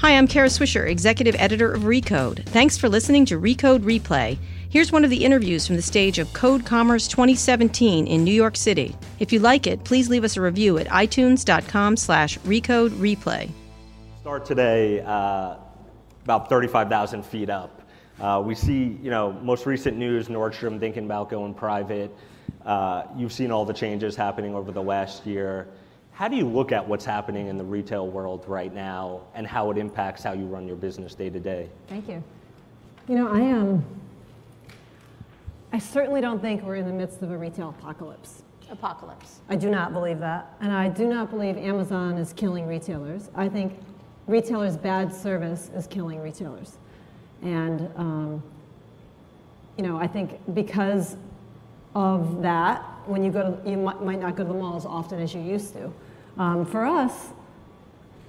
Hi, I'm Kara Swisher, Executive Editor of Recode. Thanks for listening to Recode Replay. Here's one of the interviews from the stage of Code Commerce 2017 in New York City. If you like it, please leave us a review at itunes.com slash recode replay. Start today uh, about 35,000 feet up. Uh, we see, you know, most recent news, Nordstrom thinking about going private. Uh, you've seen all the changes happening over the last year. How do you look at what's happening in the retail world right now and how it impacts how you run your business day to day? Thank you. You know, I am. Um, I certainly don't think we're in the midst of a retail apocalypse. Apocalypse. I do not believe that. And I do not believe Amazon is killing retailers. I think retailers' bad service is killing retailers. And, um, you know, I think because of that, when you go to, you might, might not go to the mall as often as you used to. Um, for us,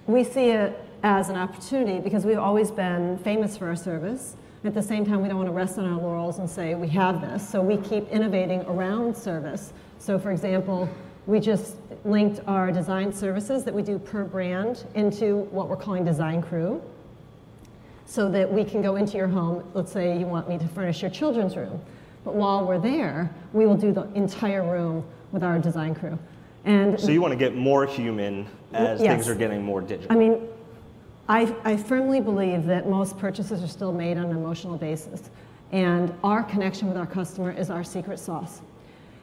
we see it as an opportunity because we've always been famous for our service. At the same time, we don't want to rest on our laurels and say we have this. So we keep innovating around service. So, for example, we just linked our design services that we do per brand into what we're calling Design Crew so that we can go into your home. Let's say you want me to furnish your children's room. But while we're there, we will do the entire room with our design crew. And so you want to get more human as yes. things are getting more digital. I mean, I, I firmly believe that most purchases are still made on an emotional basis. And our connection with our customer is our secret sauce.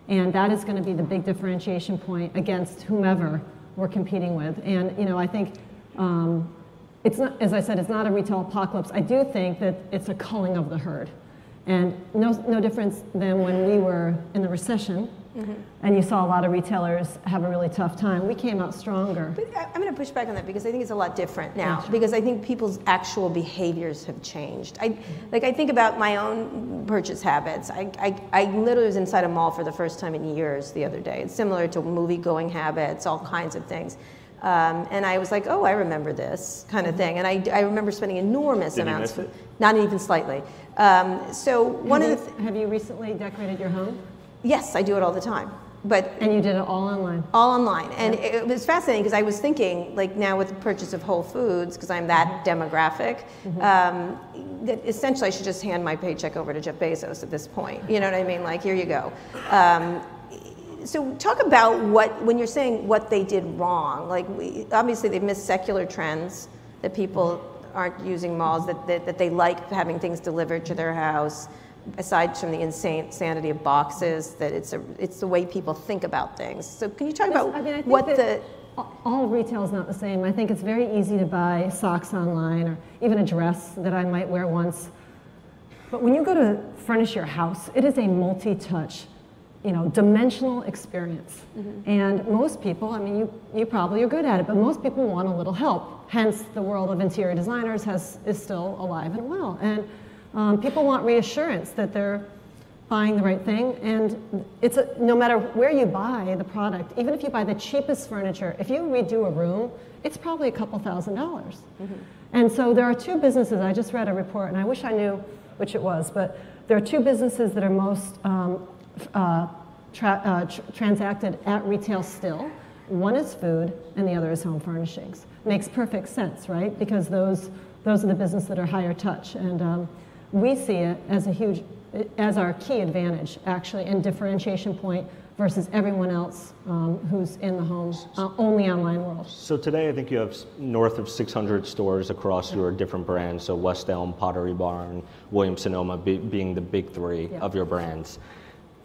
And that is going to be the big differentiation point against whomever we're competing with. And, you know, I think um, it's not, as I said, it's not a retail apocalypse. I do think that it's a culling of the herd. And no, no difference than when we were in the recession mm-hmm. and you saw a lot of retailers have a really tough time. We came out stronger. But I'm going to push back on that because I think it's a lot different now because I think people's actual behaviors have changed. I, like I think about my own purchase habits. I, I, I literally was inside a mall for the first time in years the other day. It's similar to movie going habits, all kinds of things. Um, and I was like, oh, I remember this kind of mm-hmm. thing. And I, I remember spending enormous Did amounts, not even slightly. Um, so one have of the th- have you recently decorated your home? Yes, I do it all the time. But and you did it all online. All online, and yeah. it was fascinating because I was thinking, like now with the purchase of Whole Foods, because I'm that mm-hmm. demographic, mm-hmm. um, that essentially I should just hand my paycheck over to Jeff Bezos at this point. You know what I mean? Like here you go. Um, so talk about what when you're saying what they did wrong like we, obviously they've missed secular trends that people aren't using malls that, that, that they like having things delivered to their house aside from the insane sanity of boxes that it's a it's the way people think about things so can you talk about I mean, what the all retail is not the same i think it's very easy to buy socks online or even a dress that i might wear once but when you go to furnish your house it is a multi-touch you know, dimensional experience. Mm-hmm. And most people, I mean, you, you probably are good at it, but most people want a little help. Hence, the world of interior designers has, is still alive and well. And um, people want reassurance that they're buying the right thing. And it's a, no matter where you buy the product, even if you buy the cheapest furniture, if you redo a room, it's probably a couple thousand dollars. Mm-hmm. And so there are two businesses. I just read a report, and I wish I knew which it was, but there are two businesses that are most um, uh, tra- uh, tr- transacted at retail still. One is food, and the other is home furnishings. Makes perfect sense, right? Because those those are the businesses that are higher touch, and um, we see it as a huge, as our key advantage actually, and differentiation point versus everyone else um, who's in the home uh, only online world. So today, I think you have north of 600 stores across your different brands. So West Elm, Pottery Barn, Williams Sonoma be, being the big three yeah. of your brands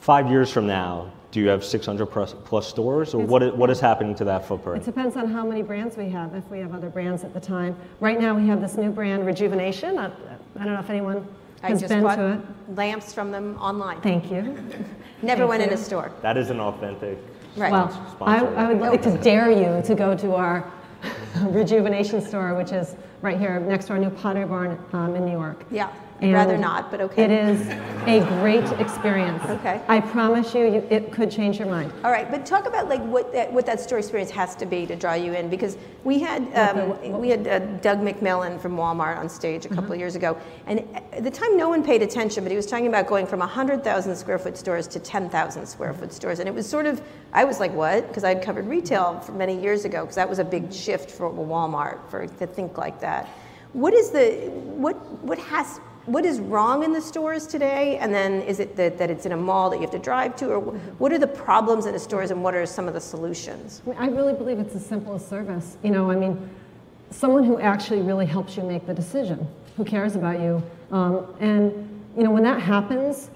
five years from now, do you have 600 plus, plus stores, or what is, what is happening to that footprint? It depends on how many brands we have, if we have other brands at the time. Right now, we have this new brand, Rejuvenation. I, I don't know if anyone has been to it. lamps from them online. Thank you. Never Thank went you. in a store. That is an authentic. Right. Well, I, I, would like to dare you to go to our Rejuvenation store, which is right here next to our new Pottery Barn um, in New York. Yeah. I'd rather not, but okay. It is a great experience. Okay. I promise you, you, it could change your mind. All right, but talk about like what that, what that store experience has to be to draw you in, because we had um, we had uh, Doug McMillon from Walmart on stage a couple of years ago, and at the time no one paid attention, but he was talking about going from 100,000 square foot stores to 10,000 square foot stores, and it was sort of I was like, what? Because I had covered retail for many years ago, because that was a big shift for Walmart for to think like that. what is the what what has what is wrong in the stores today? And then is it that, that it's in a mall that you have to drive to? Or what are the problems in the stores and what are some of the solutions? I, really believe it's as simple as service. You know i mean someone who actually really helps you make the decision who cares about you. Um, and you know when that happens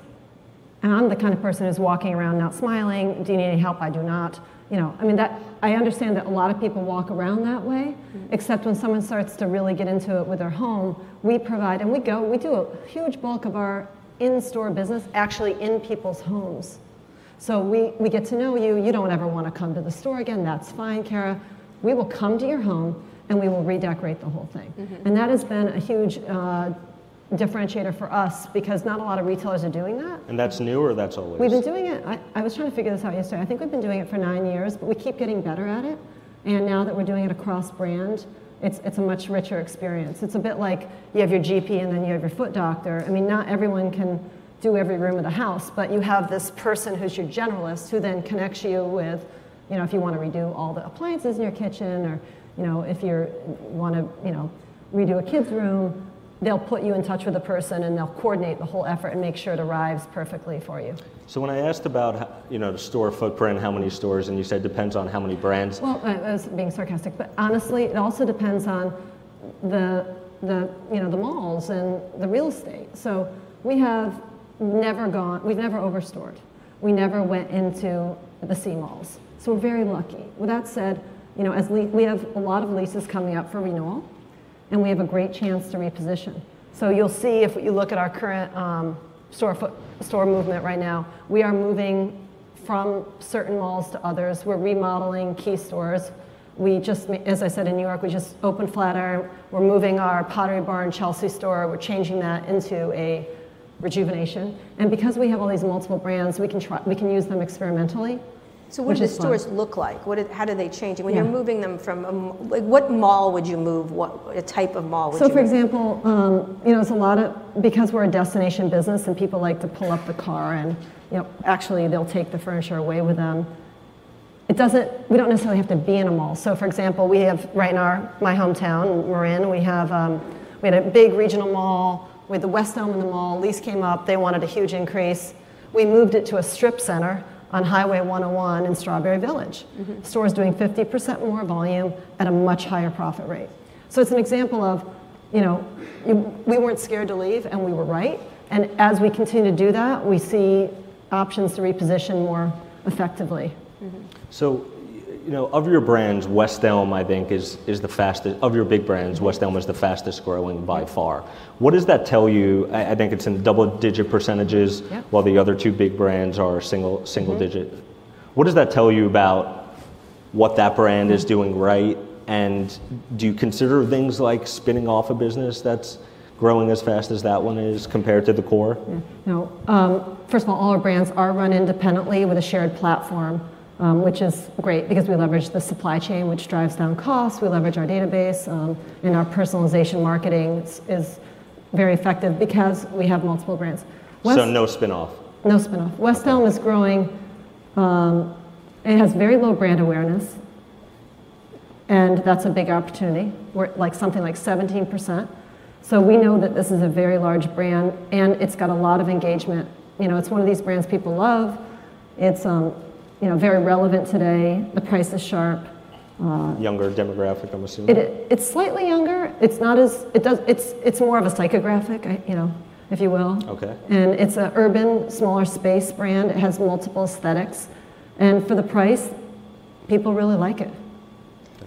and i'm the kind of person who's walking around not smiling do you need any help? I do not you know i mean that i understand that a lot of people walk around that way mm-hmm. except when someone starts to really get into it with their home we provide, and we go, we do a huge bulk of our in store business actually in people's homes. So we, we get to know you. You don't ever want to come to the store again. That's fine, Kara. We will come to your home and we will redecorate the whole thing. Mm-hmm. And that has been a huge uh, differentiator for us because not a lot of retailers are doing that. And that's new or that's always? We've been doing it. I, I was trying to figure this out yesterday. I think we've been doing it for nine years, but we keep getting better at it. And now that we're doing it across brand, it's, it's a much richer experience. It's a bit like you have your GP and then you have your foot doctor. I mean, not everyone can do every room of the house, but you have this person who's your generalist who then connects you with, you know, if you want to redo all the appliances in your kitchen or, you know, if you want to, you know, redo a kid's room, they'll put you in touch with a person and they'll coordinate the whole effort and make sure it arrives perfectly for you. So when I asked about you know the store footprint, how many stores, and you said depends on how many brands. Well, I was being sarcastic, but honestly, it also depends on the the you know the malls and the real estate. So we have never gone, we've never overstored. We never went into the C malls. So we're very lucky. With that said, you know, as we have a lot of leases coming up for renewal and we have a great chance to reposition. So you'll see if you look at our current um, store, foot, store movement right now, we are moving from certain malls to others. We're remodeling key stores. We just, as I said in New York, we just opened Flatiron. We're moving our Pottery Barn Chelsea store. We're changing that into a rejuvenation. And because we have all these multiple brands, we can, try, we can use them experimentally. So what do the stores fun. look like? What is, how do they change? When yeah. you're moving them from, a, like what mall would you move? What a type of mall would you move? so for move? example, um, you know, it's a lot of, because we're a destination business and people like to pull up the car and, you know, actually they'll take the furniture away with them. It doesn't, we don't necessarily have to be in a mall. So for example, we have, right in our, my hometown, Marin, we have, um, we had a big regional mall with the West Elm in the mall. Lease came up, they wanted a huge increase. We moved it to a strip center on Highway 101 in Strawberry Village. Mm-hmm. Stores doing 50% more volume at a much higher profit rate. So it's an example of, you know, you, we weren't scared to leave and we were right. And as we continue to do that, we see options to reposition more effectively. Mm-hmm. So you know, of your brands, West Elm, I think, is, is the fastest, of your big brands, West Elm is the fastest growing by far. What does that tell you? I, I think it's in double digit percentages, yep. while the other two big brands are single, single mm-hmm. digit. What does that tell you about what that brand is doing right? And do you consider things like spinning off a business that's growing as fast as that one is compared to the core? Yeah. No. Um, first of all, all our brands are run independently with a shared platform um, which is great because we leverage the supply chain, which drives down costs. We leverage our database, um, and our personalization marketing is, is, very effective because we have multiple brands. West, so no spinoff. No spinoff. West. Elm is growing. Um, it has very low brand awareness, and that's a big opportunity. We're like something like 17%. So we know that this is a very large brand, and it's got a lot of engagement. You know, it's one of these brands people love. It's um, you know, very relevant today. The price is sharp. Uh, younger demographic, I'm assuming. It, it's slightly younger. It's not as it does. It's it's more of a psychographic, you know, if you will. Okay. And it's an urban, smaller space brand. It has multiple aesthetics, and for the price, people really like it.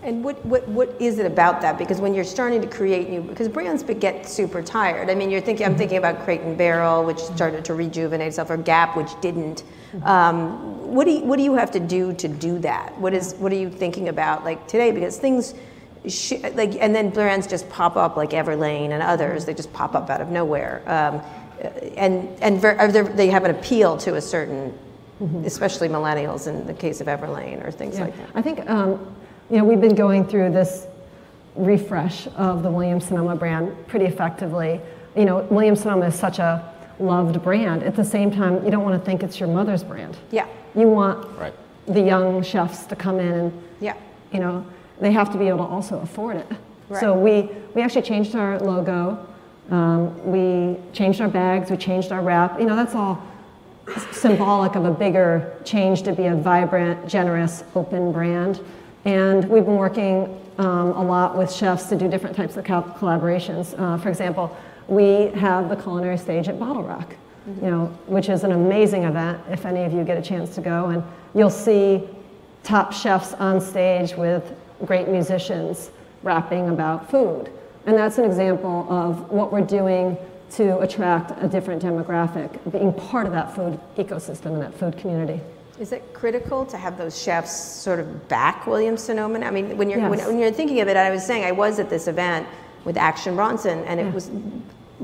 And what, what, what is it about that? Because when you're starting to create new, because brands get super tired. I mean, you're thinking, I'm thinking about Crate and Barrel, which started to rejuvenate itself, or Gap, which didn't. Um, what do you, what do you have to do to do that? What is what are you thinking about like today? Because things. Sh- like and then brands just pop up like Everlane and others. They just pop up out of nowhere, um, and and ver- they have an appeal to a certain, mm-hmm. especially millennials in the case of Everlane or things yeah. like that. I think um, you know we've been going through this refresh of the Williams Sonoma brand pretty effectively. You know, Williams Sonoma is such a loved brand. At the same time, you don't want to think it's your mother's brand. Yeah. You want right. the young chefs to come in and, yeah. you know, they have to be able to also afford it. Right. So we, we actually changed our logo. Um, we changed our bags. We changed our wrap. You know, that's all symbolic of a bigger change to be a vibrant, generous, open brand. And we've been working um, a lot with chefs to do different types of collaborations. Uh, for example, we have the culinary stage at Bottle Rock, mm-hmm. you know, which is an amazing event if any of you get a chance to go. And you'll see top chefs on stage with great musicians rapping about food. And that's an example of what we're doing to attract a different demographic, being part of that food ecosystem and that food community. Is it critical to have those chefs sort of back Williams Sonoma? I mean, when you're, yes. when, when, you're thinking of it, I was saying I was at this event with Action Bronson, and it yeah. was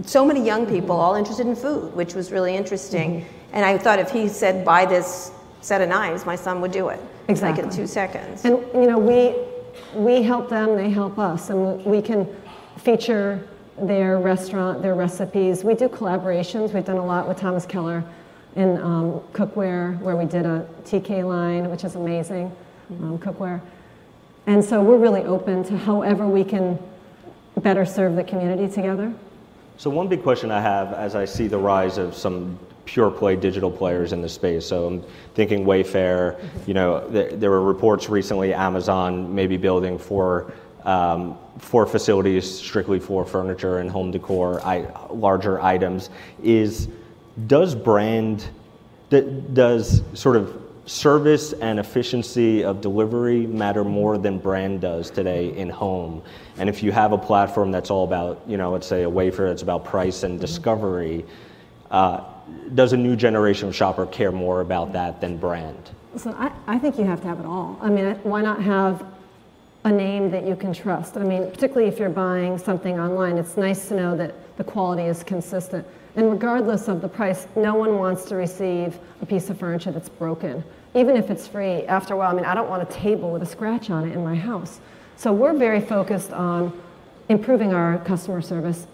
so many young people all interested in food, which was really interesting. Mm-hmm. And I thought if he said, buy this set of knives, my son would do it. Exactly. Like in two seconds. And, you know, we, we help them, they help us, and we can feature their restaurant, their recipes. We do collaborations. We've done a lot with Thomas Keller in um, cookware, where we did a TK line, which is amazing, um, cookware. And so we're really open to however we can better serve the community together. So one big question I have as I see the rise of some pure play digital players in the space. So I'm thinking Wayfair. You know, there, there were reports recently Amazon may be building for um, for facilities strictly for furniture and home decor, I, larger items. Is does brand does sort of service and efficiency of delivery matter more than brand does today in home? And if you have a platform that's all about, you know, let's say a Wayfair that's about price and discovery. Uh, does a new generation of shopper care more about that than brand? So I, I think you have to have it all. I mean, why not have a name that you can trust? I mean, particularly if you're buying something online, it's nice to know that the quality is consistent. And regardless of the price, no one wants to receive a piece of furniture that's broken. Even if it's free, after a while, I mean, I don't want a table with a scratch on it in my house. So we're very focused on improving our customer service,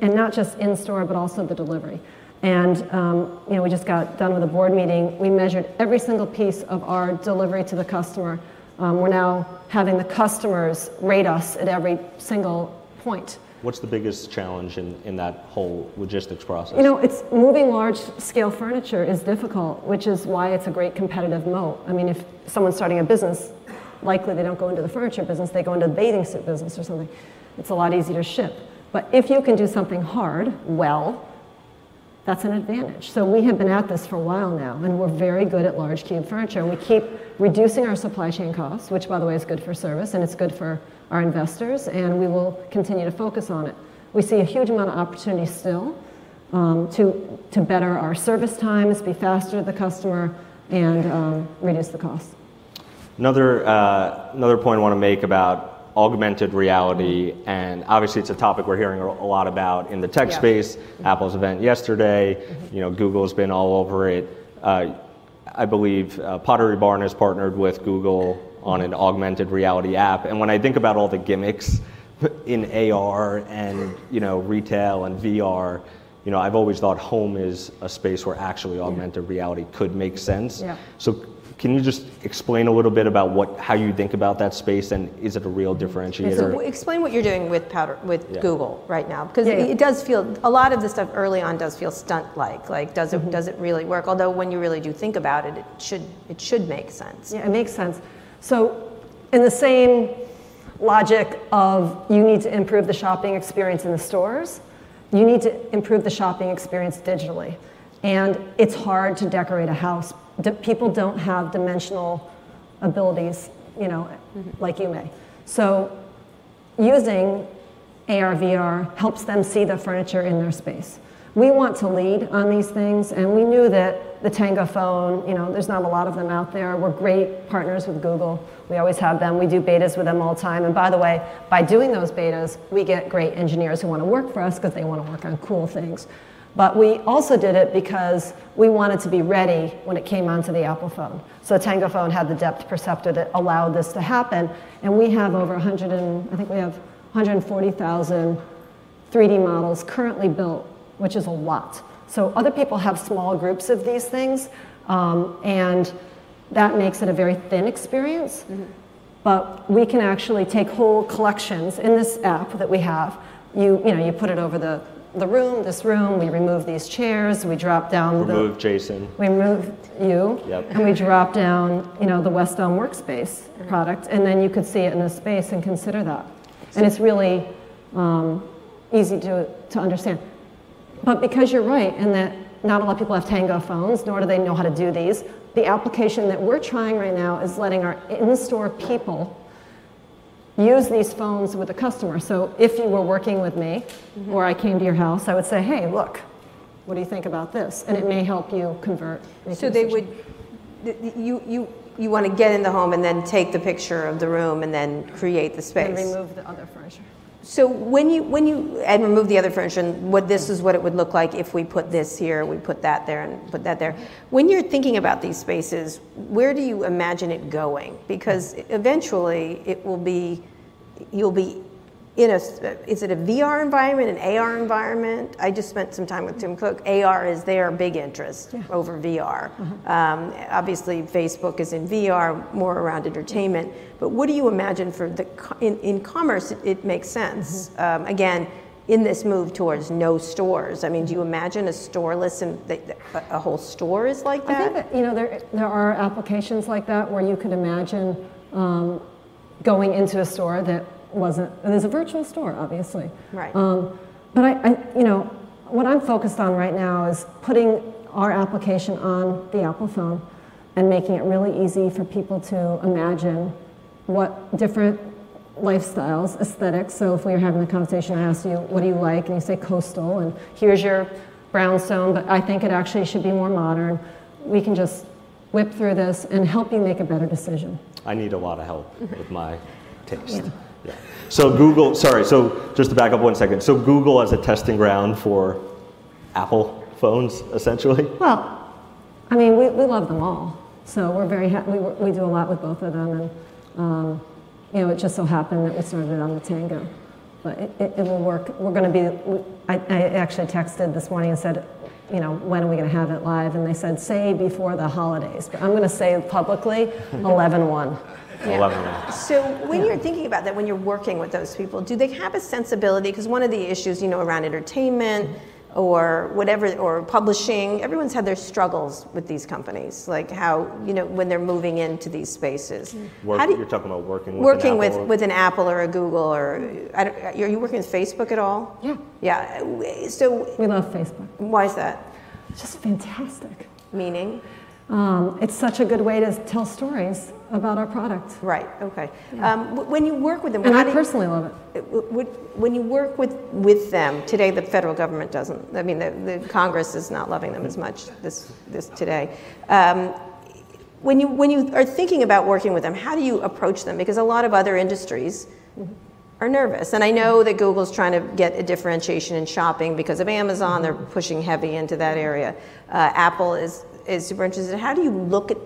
and not just in store, but also the delivery. And um, you know, we just got done with a board meeting. We measured every single piece of our delivery to the customer. Um, we're now having the customers rate us at every single point. What's the biggest challenge in, in that whole logistics process? You know, it's moving large scale furniture is difficult, which is why it's a great competitive moat. I mean, if someone's starting a business, likely they don't go into the furniture business, they go into the bathing suit business or something. It's a lot easier to ship. But if you can do something hard, well, that's an advantage. So we have been at this for a while now, and we're very good at large cube furniture. And we keep reducing our supply chain costs, which, by the way, is good for service and it's good for our investors, and we will continue to focus on it. We see a huge amount of opportunity still um, to, to better our service times, be faster to the customer, and um, reduce the cost. Another, uh, another point I want to make about augmented reality, and obviously it's a topic we're hearing a lot about in the tech yeah. space. Apple's event yesterday, mm-hmm. you know, Google's been all over it. Uh, I believe uh, Pottery Barn has partnered with Google on an augmented reality app, and when I think about all the gimmicks in AR and you know retail and VR, you know, I've always thought home is a space where actually augmented reality could make sense. Yeah. So can you just explain a little bit about what, how you think about that space and is it a real differentiator? So explain what you're doing with Powder, with yeah. Google right now, because yeah, yeah. it does feel a lot of the stuff early on does feel stunt-like. Like, does it mm-hmm. does it really work? Although when you really do think about it, it should it should make sense. Yeah, it makes sense. So, in the same logic of you need to improve the shopping experience in the stores, you need to improve the shopping experience digitally. And it's hard to decorate a house people don't have dimensional abilities, you know, mm-hmm. like you may. So using AR, VR helps them see the furniture in their space. We want to lead on these things, and we knew that the Tango phone, you know, there's not a lot of them out there. We're great partners with Google. We always have them. We do betas with them all the time. And by the way, by doing those betas, we get great engineers who want to work for us because they want to work on cool things. But we also did it because we wanted to be ready when it came onto the Apple phone. So Tango phone had the depth perceptor that allowed this to happen. And we have over 100 and, I think we have 140,000 3D models currently built, which is a lot. So other people have small groups of these things, um, and that makes it a very thin experience. Mm-hmm. but we can actually take whole collections in this app that we have. You, you know, you put it over the, the room, this room, we remove these chairs, we drop down Remove the, Jason. we remove you, Yep. and we drop down, you know, the West Elm Workspace product, and then you could see it in the space and consider that. And it's really um, easy to, to understand. But because you're right, in that not a lot of people have Tango phones, nor do they know how to do these, the application that we're trying right now is letting our in-store people use these phones with a customer. So if you were working with me, mm-hmm. or I came to your house, I would say, hey, look, what do you think about this? And it may help you convert. So they would, you, you, you want to get in the home and then take the picture of the room and then create the space. And remove the other furniture. So when you, when you, and remove the other furniture, and what this is what it would look like if we put this here, we put that there and put that there. When you're thinking about these spaces, where do you imagine it going? Because eventually it will be, you'll be in a, is it a VR environment, an AR environment? I just spent some time with Tim Cook. AR is their big interest over VR. Um, obviously, Facebook is in VR, more around entertainment. But what do you imagine for the in, in commerce? It, it makes sense. Um, again, in this move towards no stores. I mean, do you imagine a storeless and a whole store is like that? I think that, you know, there, there are applications like that where you could imagine um, going into a store that wasn't, and there's a virtual store, obviously. Right. Um, but I, I, you know, what I'm focused on right now is putting our application on the Apple phone and making it really easy for people to imagine what different lifestyles, aesthetics. So if we were having a conversation, I asked you, what do you like? And you say coastal, and here's your brownstone, but I think it actually should be more modern. We can just whip through this and help you make a better decision. I need a lot of help with my taste. Yeah. So Google, sorry, so just to back up one second. So Google as a testing ground for Apple phones, essentially? Well, I mean, we, we love them all. So we're very happy. We, we do a lot with both of them. And, um, you know, it just so happened that we started on the Tango. But it, it, it will work. We're going to be, we, I, I actually texted this morning and said, you know, when are we going to have it live? And they said, say before the holidays. But I'm going to say publicly 11 1. Yeah. 11 minutes. So when you're thinking about that, when you're working with those people, do they have a sensibility? Because one of the issues, you know, around entertainment or whatever, or publishing, everyone's had their struggles with these companies, like how, you know, when they're moving into these spaces. Work, How do you- you're talking about working with working an with, Apple. with an Apple or a Google or, I don't, are you working with Facebook at all? Yeah. Yeah. So We love Facebook. why is that? It's just fantastic. Meaning? Um, it's such a good way to tell stories about our product. Right. Okay. Um, when you work with them, And I do you- personally love it. Would- When you work with, with them, today the federal government doesn't, I mean, the, the Congress is not loving them as much this, this today. Um, when, you, when you are thinking about working with them, how do you approach them? Because a lot of other industries are nervous. And I know that Google's trying to get a differentiation in shopping because of Amazon, they're pushing heavy into that area. Uh, Apple is, is super interested. How do you look at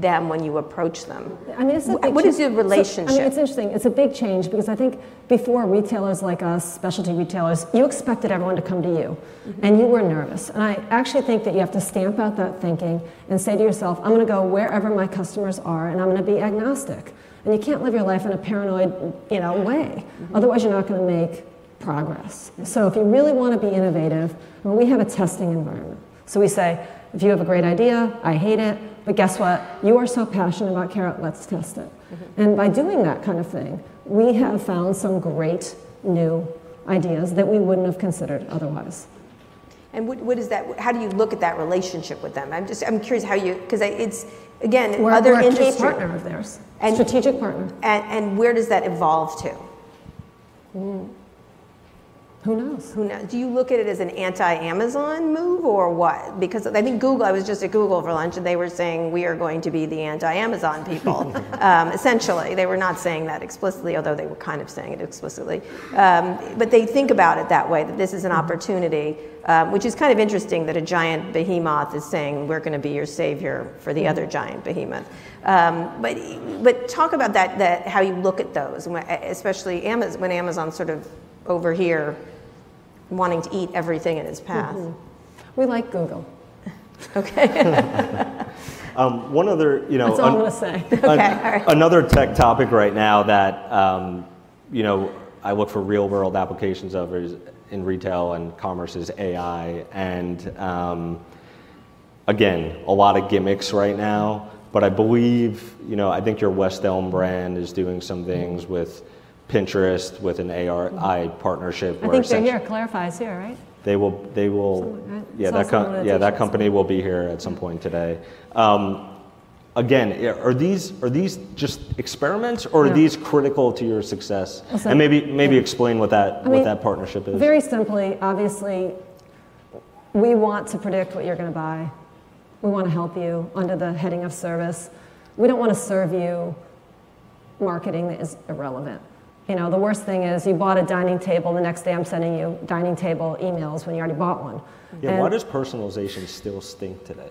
them when you approach them? I mean, it's a big what is change. the So, relationship? I mean, it's interesting. It's a big change because I think before retailers like us, specialty retailers, you expected everyone to come to you, Mm-hmm. and you were nervous. And I actually think that you have to stamp out that thinking and say to yourself, "I'm going to go wherever my customers are, and I'm going to be agnostic." And you can't live your life in a paranoid, you know, way. Mm-hmm. Otherwise, you're not going to make progress. So if you really want to be innovative, we have a testing environment. So we say, if you have a great idea, I hate it, but guess what? You are so passionate about carrot, let's test it. Mm-hmm. And by doing that kind of thing, we have found some great new ideas that we wouldn't have considered otherwise. And what, what is that? How do you look at that relationship with them? I'm just I'm curious how you because it's again We're, other we're a industry partner of theirs, And- strategic partner. and, and where does that evolve to? Hmm. Who knows? Who knows? Do you look at it as an anti-Amazon move or what? Because I think Google. I was just at Google for lunch and they were saying we are going to be the anti-Amazon people. um, essentially, they were not saying that explicitly, although they were kind of saying it explicitly. Um, but they think about it that way that this is an opportunity, um, which is kind of interesting that a giant behemoth is saying we're going to be your savior for the other giant behemoth. Um, but but talk about that that how you look at those, especially Amazon when Amazon's sort of over here wanting to eat everything in its path. We like Google. Okay. Um, one other, you know, That's all I'm going to say. Okay, all right. another tech topic right now that um, you know I look for real world applications of is in retail and commerce is AI and um, again a lot of gimmicks right now but I believe you know I think your West Elm brand is doing some things with Pinterest with an ARI partnership I think they're here. Clarifai's here, right? they will, they will, right? yeah, that, com- yeah, that company will be here at some point today. Um, again, are these, are these just experiments or are No. these critical to your success? Listen, And maybe, maybe explain what that, what mean, that partnership is. Very simply, obviously, we want to predict what you're going to buy. We want to help you under the heading of service. We don't want to serve you marketing that is irrelevant. You know, the worst thing is you bought a dining table, the next day I'm sending you dining table emails when you already bought one. Yeah, And why does personalization still stink today?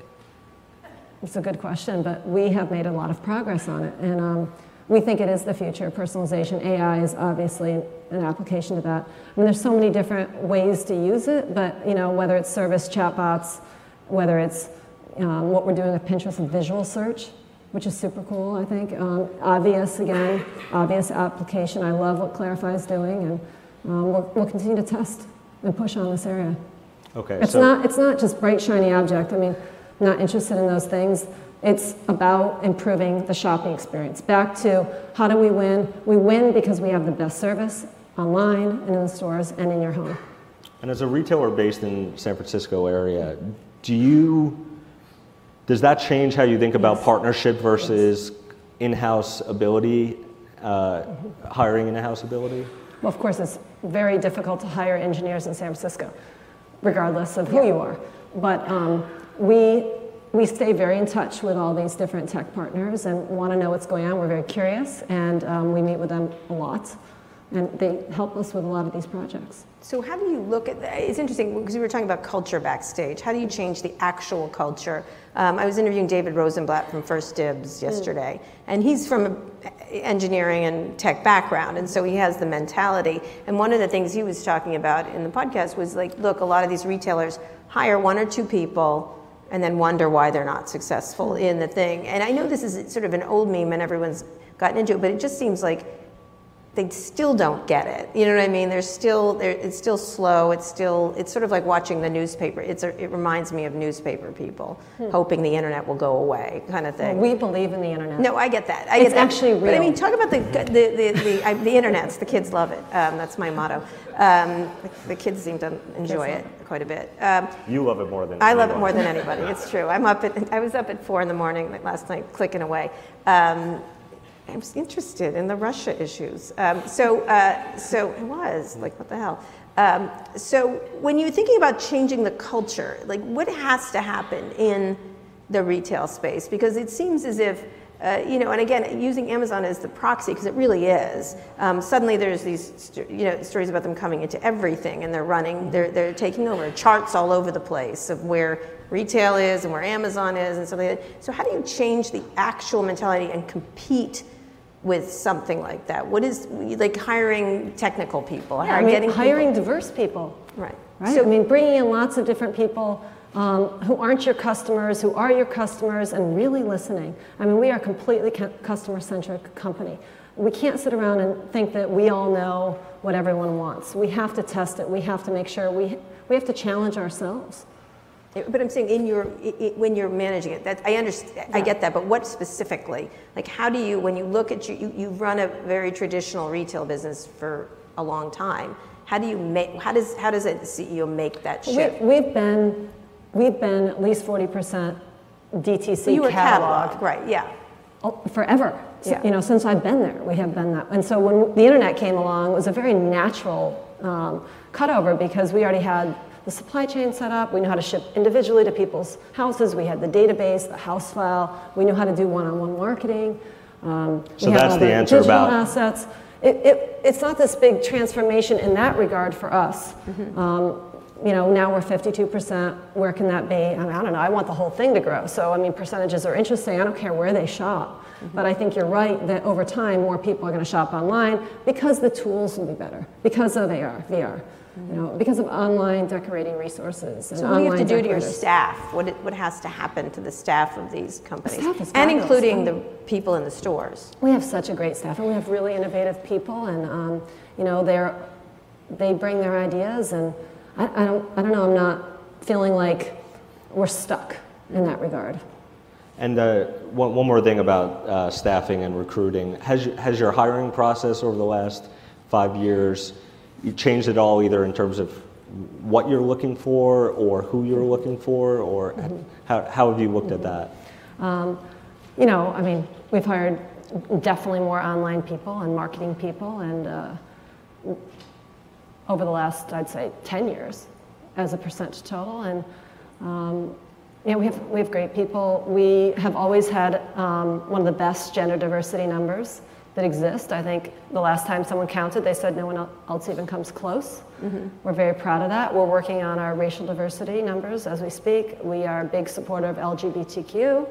It's a good question, but we have made a lot of progress on it. And um, we think it is the future of personalization. AI is obviously an application to that. I mean, there's so many different ways to use it, but you know, whether it's service chatbots, whether it's um, what we're doing with Pinterest with visual search, which is super cool, I think. Um, obvious, again, obvious application. I love what Clarifai is doing, and um, we'll, we'll continue to test and push on this area. Okay, It's so, not, it's not just bright, shiny object. I mean, not interested in those things. It's about improving the shopping experience. Back to how do we win? We win because we have the best service online and in the stores and in your home. and as a retailer based in San Francisco area, do you, does that change how you think about Yes. partnership versus in-house ability, uh, hiring in-house ability? Well, of course, it's very difficult to hire engineers in San Francisco, regardless of who you are. But um, we, we stay very in touch with all these different tech partners and want to know what's going on. We're very curious, and um, we meet with them a lot. And they help us with a lot of these projects. So how do you look at that? It's interesting because we were talking about culture backstage. How do you change the actual culture? Um, I was interviewing David Rosenblatt from 1stDibs yesterday, and he's from an engineering and tech background, and so he has the mentality. And one of the things he was talking about in the podcast was like, look, a lot of these retailers hire one or two people and then wonder why they're not successful in the thing. And I know this is sort of an old meme and everyone's gotten into it, but it just seems like they still don't get it. You know what I mean? They're still, they're, it's still slow. It's still, it's sort of like watching the newspaper. It's a, it reminds me of newspaper people hoping the internet will go away, kind of thing. We believe in the internet. no, I get that. I It's get that. actually But I mean, talk about the the the the, I, the internet's. The kids love it. Um, that's my motto. Um, the, the kids seem to enjoy it quite a bit. Um, You love it more than I love it more than anybody. It's true. I'm up at, I was up at four in the morning last night, clicking away. Um, I was interested in the Russia issues. Um, so, uh, so I was like, what the hell? Um, so, when you're thinking about changing the culture, like what has to happen in the retail space? Because it seems as if uh, you know, and again, using Amazon as the proxy because it really is. Um, suddenly, there's these, you know, stories about them coming into everything, and they're running, they're they're taking over charts all over the place of where retail is and where Amazon is and something. Like that. So, how do you change the actual mentality and compete with something like that? What is like hiring technical people, Yeah, I mean, getting people- hiring diverse people. right? Right? So, I mean, bringing in lots of different people um, who aren't your customers, who are your customers, and really listening. I mean, we are a completely customer centric company. We can't sit around and think that we all know what everyone wants. We have to test it. We have to make sure we, we have to challenge ourselves. But I'm saying in your i i when you're managing it, that I understand, I get that. But what specifically? Like, how do you, when you look at you, you, you've run a very traditional retail business for a long time. How do you make? How does how does a CEO make that We, shift? we've been we've been at least 40% DTC you were catalog. catalog, right? Yeah. Oh, forever. So, Yeah. You know, since I've been there, we have been that. And so when the internet came along, it was a very natural um, cutover because we already had the supply chain set up. We knew how to ship individually to people's houses. We had the database, the house file. We knew how to do one-on-one marketing. Um, So we had that's all the answer digital about- assets. It, it, it's not this big transformation in that regard for us. Mm-hmm. Um, you know, now we're 52%. Where can that be? I, mean, I don't know. I want the whole thing to grow. So, I mean, percentages are interesting. I don't care where they shop. Mm-hmm. But I think you're right that over time, more people are going to shop online because the tools will be better, because of AR, VR. You know, because of online decorating resources. And So what do you have to online do to your staff? What, it- what has to happen to the staff of these companies? staff is And including the people in the stores? We have such a great staff, and we have really innovative people, and um, you know, they're they bring their ideas, and I, I don't, I don't know, I'm not feeling like we're stuck in that regard. And uh, one, one more thing about uh, staffing and recruiting. Has, has your hiring process over the last five years you changed it all, either in terms of what you're looking for or who you're looking for, or how, how have you looked at that? Um, you know, I mean, we've hired definitely more online people and marketing people, and uh, over the last, I'd say, 10 years as a percentage total. And um, you know, we have, we have great people. We have always had um, one of the best gender diversity numbers that exist. I think the last time someone counted, they said no one else even comes close. We're very proud of that. We're working on our racial diversity numbers as we speak. We are a big supporter of LGBTQ.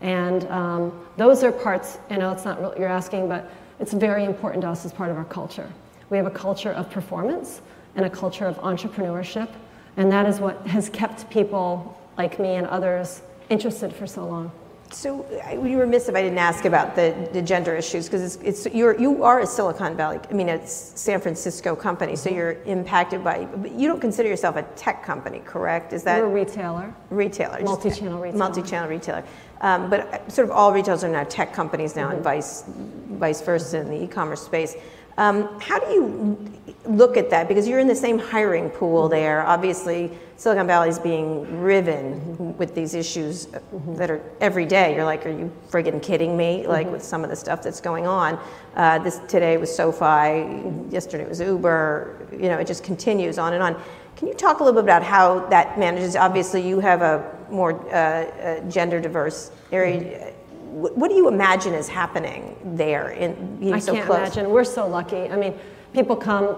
And um, those are parts, you know, it's not what you're asking, but it's very important to us as part of our culture. We have a culture of performance and a culture of entrepreneurship, and that is what has kept people like me and others interested for so long. So I- you were remiss if I didn't ask about the, the gender issues because it's, it's you're you are a Silicon Valley. I mean, it's San Francisco company, so Mm-hmm. you're impacted by. But you don't consider yourself a tech company, correct? Is that We're a retailer. retailer? Multi-channel retailer. Multi-channel retailer. Um, but uh, sort of all retailers are now tech companies now, and vice vice versa in the e-commerce space. Um, how do you look at that? Because you're in the same hiring pool there. Obviously, Silicon Valley is being riven with these issues that are every day. You're like, are you friggin' kidding me? Like with some of the stuff that's going on. Uh, this today was SoFi. Yesterday was Uber. You know, it just continues on and on. Can you talk a little bit about how that manages? Obviously, you have a more uh, uh, gender diverse area. What, what do you imagine is happening there in being I so can't close? imagine. We're so lucky. I mean, people come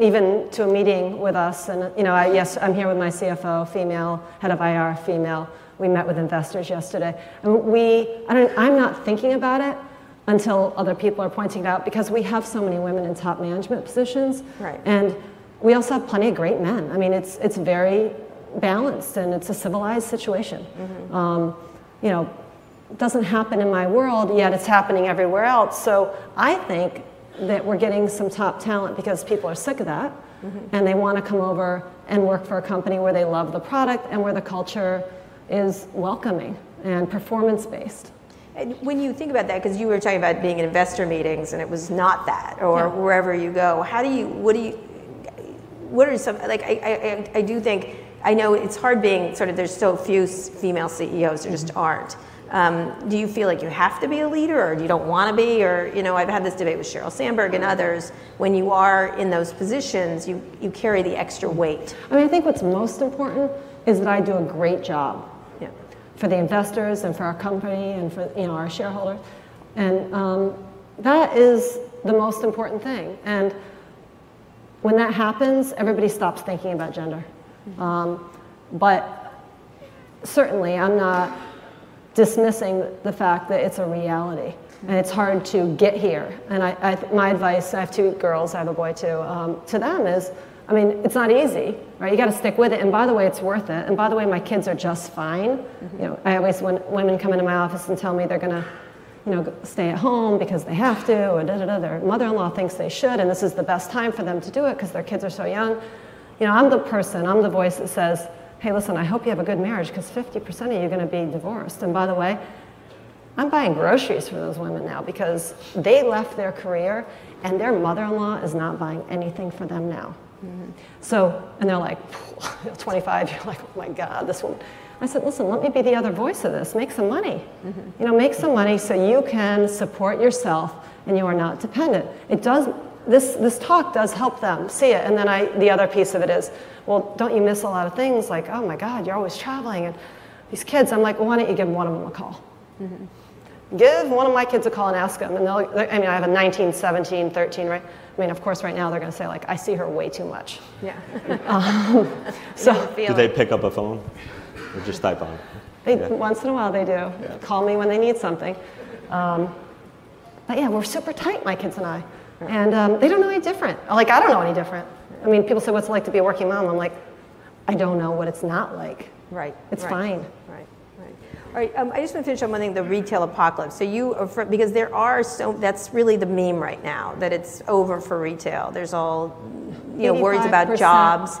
even to a meeting with us, and you know, I, yes, I'm here with my CFO, female, head of IR, female. We met with investors yesterday, and we. I don't, I'm not thinking about it until other people are pointing it out because we have so many women in top management positions, Right. and we also have plenty of great men. I mean, it's it's very balanced and it's a civilized situation. Um, you know, doesn't happen in my world, yet it's happening everywhere else. So I think that we're getting some top talent because people are sick of that mm-hmm. and they want to come over and work for a company where they love the product and where the culture is welcoming and performance based. And when you think about that, because you were talking about being in investor meetings and it was not that, or Yeah. wherever you go, how do you, what do you, what are some, like, I, I, I- I do think, I know it's hard being sort of, there's so few female CEOs, there just mm-hmm. aren't. Um, do you feel like you have to be a leader or you don't want to be? Or, you know, I've had this debate with Sheryl Sandberg and others. When you are in those positions, you, you carry the extra weight. I mean, I think what's most important is that I do a great job Yeah. for the investors and for our company and for you know our shareholders, and um, that is the most important thing. And when that happens, everybody stops thinking about gender. Um, but certainly, I'm not dismissing the fact that it's a reality and it's hard to get here. And I, I, my advice, I have two girls, I have a boy too, um, to them is, I mean, it's not easy, right? You got to stick with it. And by the way, it's worth it. And by the way, my kids are just fine. You know, I always, when women come into my office and tell me they're going to, you know, stay at home because they have to, or da da da, their mother-in-law thinks they should, and this is the best time for them to do it because their kids are so young. You know, I'm the person, I'm the voice that says, hey, listen, I hope you have a good marriage because 50% of you are going to be divorced. And by the way, I'm buying groceries for those women now because they left their career and their mother in law is not buying anything for them now. Mm-hmm. So, and they're like, 25, you're like, oh my God, this woman. I said, listen, let me be the other voice of this. Make some money. Mm-hmm. You know, make some money so you can support yourself and you are not dependent. It does, this, this talk does help them see it. And then I, the other piece of it is, well, don't you miss a lot of things like, oh my God, you're always traveling and these kids. I'm like, well, why don't you give one of them a call? Give one of my kids a call and ask them. And they'll, I mean, I have a 19, 17, 13, right? I mean, of course, right now they're going to say, like, I see her way too much. Yeah. So Do they pick up a phone or just type on? they, Yeah. once in a while they do. Call me when they need something. Um, but yeah, we're super tight, my kids and I. And um, they don't know any different. Like, I don't know any different. I mean, people say, what's it like to be a working mom? I'm like, I don't know what it's not like. Right. It's right, fine. Right. Right. All right. Um, I just want to finish on one thing: the retail apocalypse. So you, are fr- because there are so that's really the meme right now that it's over for retail. There's all, you know, worries about jobs.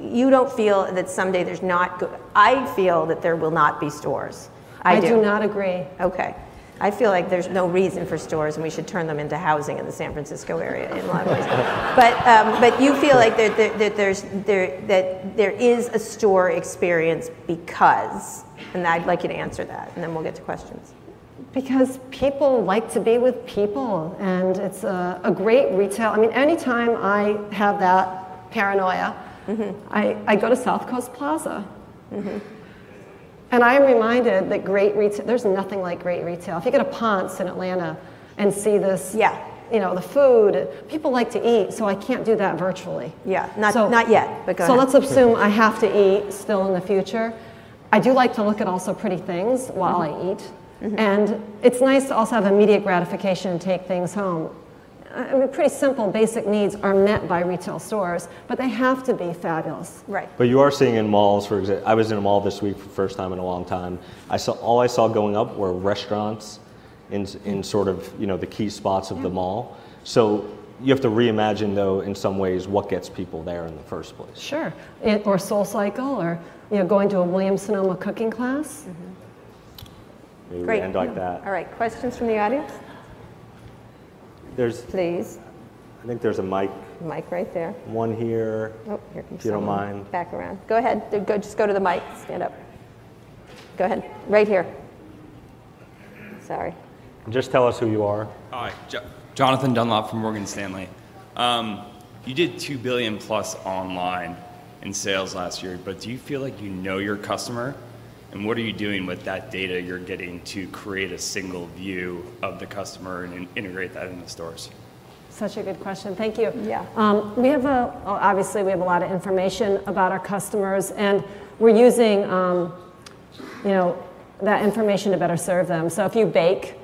You don't feel that someday there's not. Go- I feel that there will not be stores. I, I do not agree. Okay. I feel like there's no reason for stores, and we should turn them into housing in the San Francisco area in a lot of ways. but um, but you feel like there, there, that there's there that there is a store experience because, and I'd like you to answer that, and then we'll get to questions. Because people like to be with people, and it's a, a great retail. I mean, anytime I have that paranoia, I, I go to South Coast Plaza. And I am reminded that great retail, there's nothing like great retail. If you go to Ponce in Atlanta and see this, Yeah. you know, the food, people like to eat, so I can't do that virtually. Yeah, not not yet, but go so ahead. let's assume I have to eat still in the future. I do like to look at also pretty things while I mm-hmm. eat. Mm-hmm. And it's nice to also have immediate gratification and take things home. I mean, pretty simple basic needs are met by retail stores, but they have to be fabulous. right. But you are seeing in malls, for example, I was in a mall this week for the first time in a long time. I saw all I saw going up were restaurants in, in sort of you know the key spots of the mall. So you have to reimagine though in some ways what gets people there in the first place. Sure. It, or Soul Cycle, or you know, going to a Williams Sonoma cooking class. Mm-hmm. Maybe Great. we end like that. All right. Questions from the audience, There's, please. I think there's a mic, Mic right there. one here. Oh, here comes If you don't someone. mind. Back around. Go ahead. Go, just go to the mic. Stand up. Go ahead. Right here. Sorry. Just tell us who you are. Hi, Jo- Jonathan Dunlop from Morgan Stanley. Um, you did two billion plus online in sales last year, but do you feel like you know your customer? And what are you doing with that data you're getting to create a single view of the customer and in- integrate that in the stores? Such a good question. Thank you. Yeah. Um, we have a, obviously, we have a lot of information about our customers, and we're using, um, you know, that information to better serve them. So if you bake,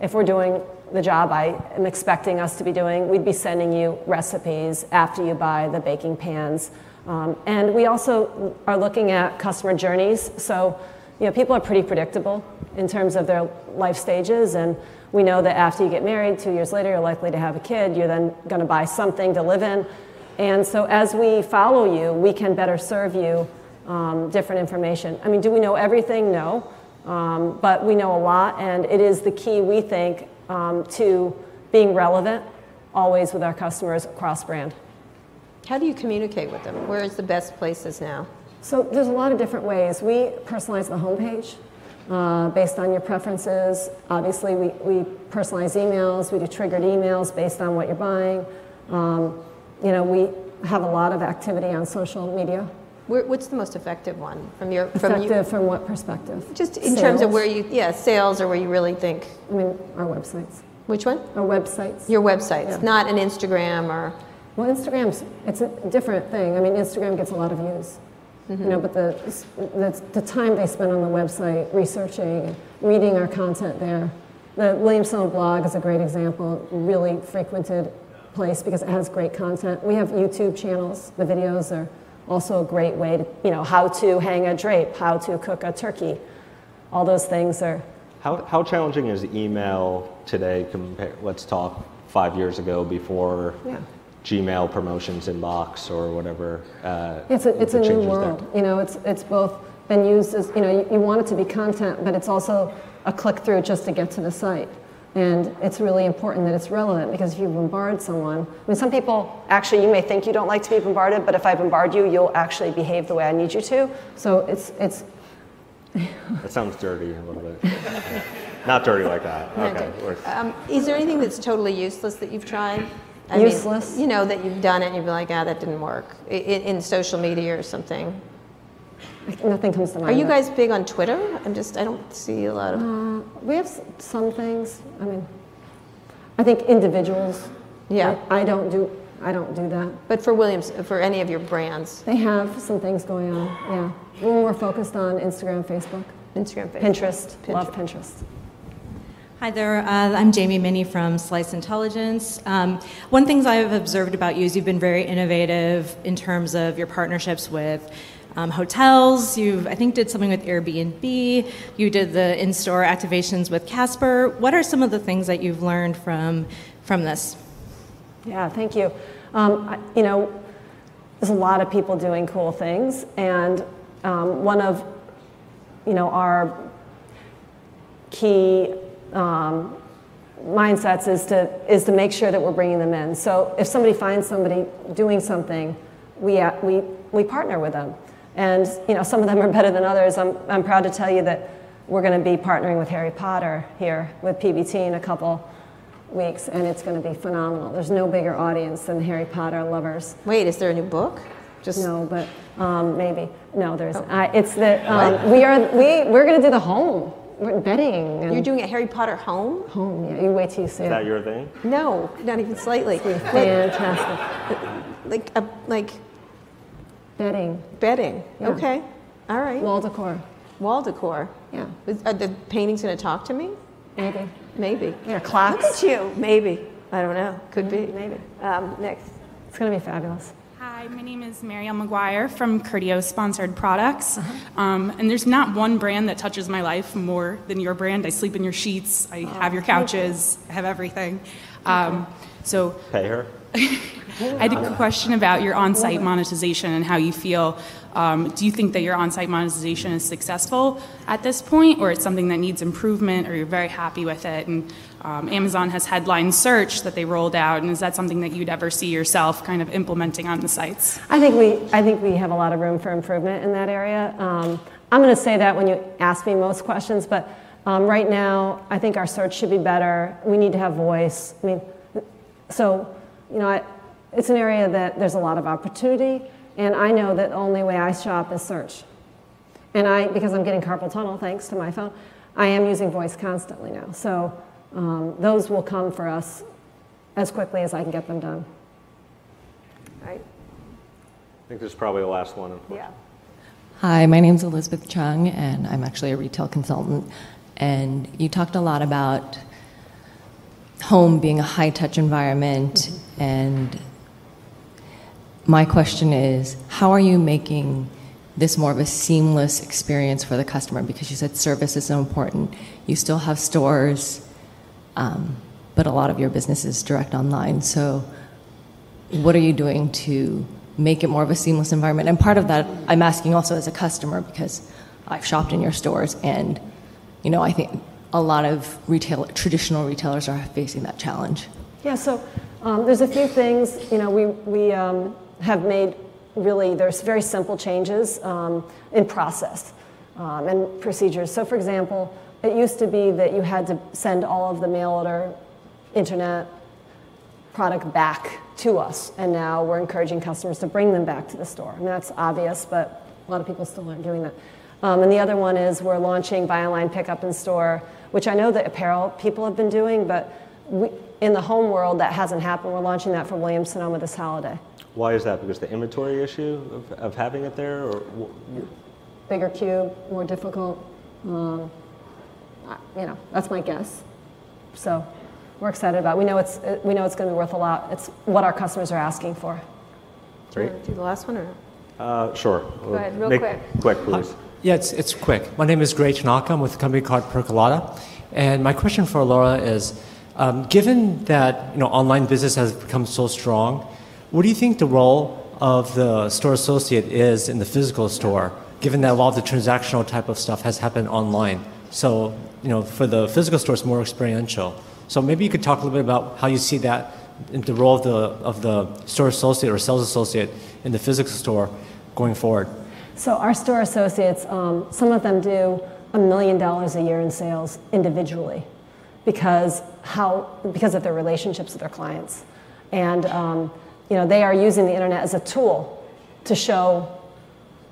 if we're doing the job I am expecting us to be doing, we'd be sending you recipes after you buy the baking pans. Um, and we also are looking at customer journeys. So, you know, people are pretty predictable in terms of their life stages, and we know that after you get married, two years later, you're likely to have a kid. You're then going to buy something to live in. And so, as we follow you, we can better serve you um, different information. I mean, do we know everything? No. Um, but we know a lot, and it is the key, we think, um, to being relevant always with our customers across brand. How do you communicate with them? Where is the best places now? So there's a lot of different ways. We personalize the homepage uh, based on your preferences. Obviously, we, we personalize emails. We do triggered emails based on what you're buying. Um, you know, we have a lot of activity on social media. Where, what's the most effective one from your from you? From what perspective? Just in terms of where you, yeah, sales or where you really think. I mean, our websites. Which one? Our websites. Your websites, Yeah. not an Instagram or. Well, Instagram's it's a different thing. I mean, Instagram gets a lot of views, you know, mm-hmm. but the, the the time they spend on the website researching, reading our content there. The Williamson blog is a great example. Really frequented place because it has great content. We have YouTube channels. The videos are also a great way to, you know, how to hang a drape, how to cook a turkey. All those things are How, how challenging is email today compared, let's talk five years ago before Yeah. Gmail promotions inbox or whatever? uh, It's a, it's the a new changes there? world. You know, it's, it's both been used as, you know, you, you want it to be content, but it's also a click through just to get to the site. And it's really important that it's relevant because if you bombard someone, I mean, some people actually, you may think you don't like to be bombarded, but if I bombard you, you'll actually behave the way I need you to. So it's, it's That sounds dirty a little bit. Not dirty like that. Okay. Um, is there anything that's totally useless that you've tried? I Useless? Mean, you know, that you've done it and you've been like, ah, that didn't work in, in social media or something. nothing comes to mind. Are you guys big on Twitter? I'm just, I don't see a lot of. Uh, we have some things. I mean, I think individuals. Yeah. I, I don't do, I don't do that. But for Williams, for any of your brands, They have some things going on, yeah. We're more focused on Instagram, Facebook, Instagram, Facebook. Pinterest. Love Pinterest. Hi there, uh, I'm Jamie Minnie from Slice Intelligence. Um, one thing I've observed about you is you've been very innovative in terms of your partnerships with um, hotels. You've, I think, did something with Airbnb. You did the in-store activations with Casper. What are some of the things that you've learned from from this? Yeah, thank you. Um, I, you know, there's a lot of people doing cool things, and um, one of you know our key um, mindsets is to is to make sure that we're bringing them in. So if somebody finds somebody doing something, we uh, we we partner with them, and you know some of them are better than others. I'm I'm proud to tell you that we're going to be partnering with Harry Potter here with PBT in a couple weeks, and it's going to be phenomenal. There's no bigger audience than Harry Potter lovers. Wait, is there a new book? Just no, but um, maybe no. There's oh. I, it's that um, we are we we're going to do the home bedding. You're doing a Harry Potter home? Home, yeah. You wait till you see Is it. that your thing? No, not even slightly. fantastic. Like a like bedding. Bedding. Yeah. Okay. All right. Wall decor. Wall decor. Yeah. Are the paintings going to talk to me? Maybe. Maybe. Yeah, clocks. Look at you. Maybe. I don't know. Could be. Maybe. Um, next. It's going to be fabulous. Hi, my name is Marielle McGuire from Criteo Sponsored Products. Uh-huh. Um, and there's not one brand that touches my life more than your brand. I sleep in your sheets, I oh, have your couches, I have everything. Um, so pay her. I had a question about your on site monetization and how you feel. Um, do you think that your on site monetization is successful at this point, or it's something that needs improvement, or you're very happy with it? And um, Amazon has headline search that they rolled out, and is that something that you'd ever see yourself kind of implementing on the sites? I think we, I think we have a lot of room for improvement in that area. Um, I'm going to say that when you ask me most questions, but um, right now, I think our search should be better. We need to have voice. I mean, so, you know, I, it's an area that there's a lot of opportunity, and I know that the only way I shop is search. And I, because I'm getting carpal tunnel thanks to my phone, I am using voice constantly now. So um, those will come for us as quickly as I can get them done. Right. I think this is probably the last one. Yeah. Hi, my name is Elizabeth Chung, and I'm actually a retail consultant. And you talked a lot about home being a high touch environment mm-hmm. and my question is how are you making this more of a seamless experience for the customer? Because you said service is so important. You still have stores, but a lot of your business is direct online. So, what are you doing to make it more of a seamless environment? And part of that, I'm asking also as a customer because I've shopped in your stores, and you know, I think a lot of retail, traditional retailers are facing that challenge. Yeah. So um, there's a few things. You know, we we. Um, have made really, there's very simple changes um, in process um, and procedures. So, for example, it used to be that you had to send all of the mail order internet product back to us, and now we're encouraging customers to bring them back to the store. I mean, that's obvious, but a lot of people still aren't doing that. Um, and the other one is we're launching buy online, pick up in store, which I know that apparel people have been doing, but we, in the home world that hasn't happened. We're launching that for Williams Sonoma this holiday. Why is that? Because the inventory issue of, of having it there, or bigger cube, more difficult. Um, you know, that's my guess. So we're excited about. It. We know it's we know it's going to be worth a lot. It's what our customers are asking for. Great. Do the last one or? Uh, sure. Go ahead, real Make, quick. Quick, please. Yeah, it's, it's quick. My name is Greg Tanaka. I'm with a company called Percolata. And my question for Laura is, um, given that you know, online business has become so strong, what do you think the role of the store associate is in the physical store, given that a lot of the transactional type of stuff has happened online? So, you know, for the physical store, it's more experiential. So maybe you could talk a little bit about how you see that the role of the, of the store associate or sales associate in the physical store going forward. So our store associates, um, some of them do a million dollars a year in sales individually because how because of their relationships with their clients and um, you know, they are using the internet as a tool to show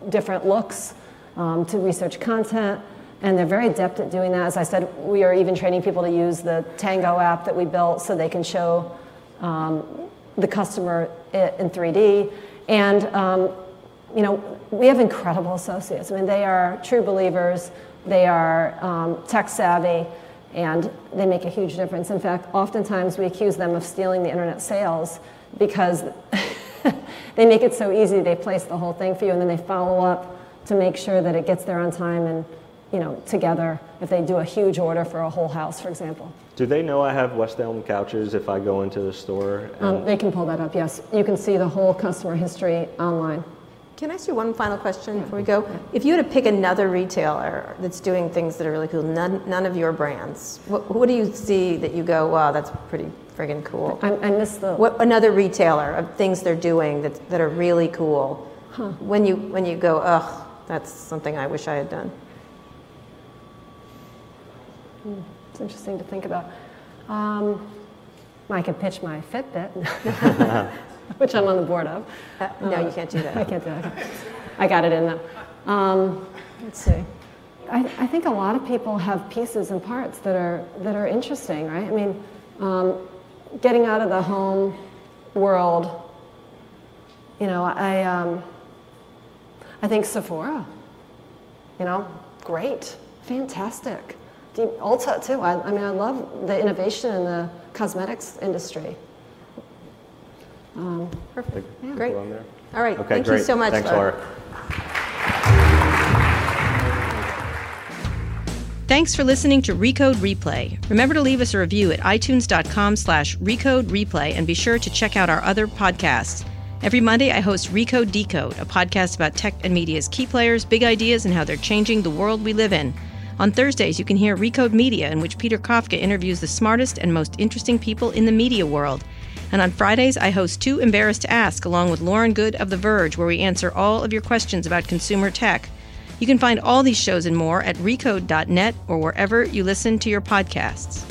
different looks, um, to research content, and they're very adept at doing that. As I said, we are even training people to use the Tango app that we built so they can show um, the customer in 3D. And um, you know, we have incredible associates. I mean, they are true believers. They are um, tech savvy, and they make a huge difference. In fact, oftentimes we accuse them of stealing the internet sales because they make it so easy. They place the whole thing for you, and then they follow up to make sure that it gets there on time and you know together. If they do a huge order for a whole house, for example. Do they know I have West Elm couches if I go into the store? Um, they can pull that up. Yes, you can see the whole customer history online. Can I ask you one final question before we go? If you had to pick another retailer that's doing things that are really cool, none, none of your brands, what, what do you see that you go, wow, that's pretty friggin' cool? I, I missed the. What another retailer of things they're doing that, that are really cool? Huh. When you when you go, ugh, that's something I wish I had done. Hmm, It's interesting to think about. Um, I could pitch my Fitbit, which I'm on the board of. Uh, no, you can't do that. I can't do that. Okay. I got it in though. Um, let's see. I, I think a lot of people have pieces and parts that are that are interesting, right? I mean, um, getting out of the home world. You know, I um, I think Sephora. You know, great, fantastic. Deep, Ulta too. I, I mean, I love the innovation in the cosmetics industry. Um, Perfect. Yeah. Great. Go on there. All right. Okay, Thank great. you so much, Thanks, Laura. Laura. Thanks for listening to Recode Replay. Remember to leave us a review at itunes.com slash recode replay and be sure to check out our other podcasts. Every Monday, I host Recode Decode, a podcast about tech and media's key players, big ideas, and how they're changing the world we live in. On Thursdays, you can hear Recode Media, in which Peter Kafka interviews the smartest and most interesting people in the media world. And on Fridays, I host Too Embarrassed to Ask, along with Lauren Goode of The Verge, where we answer all of your questions about consumer tech. You can find all these shows and more at recode.net or wherever you listen to your podcasts.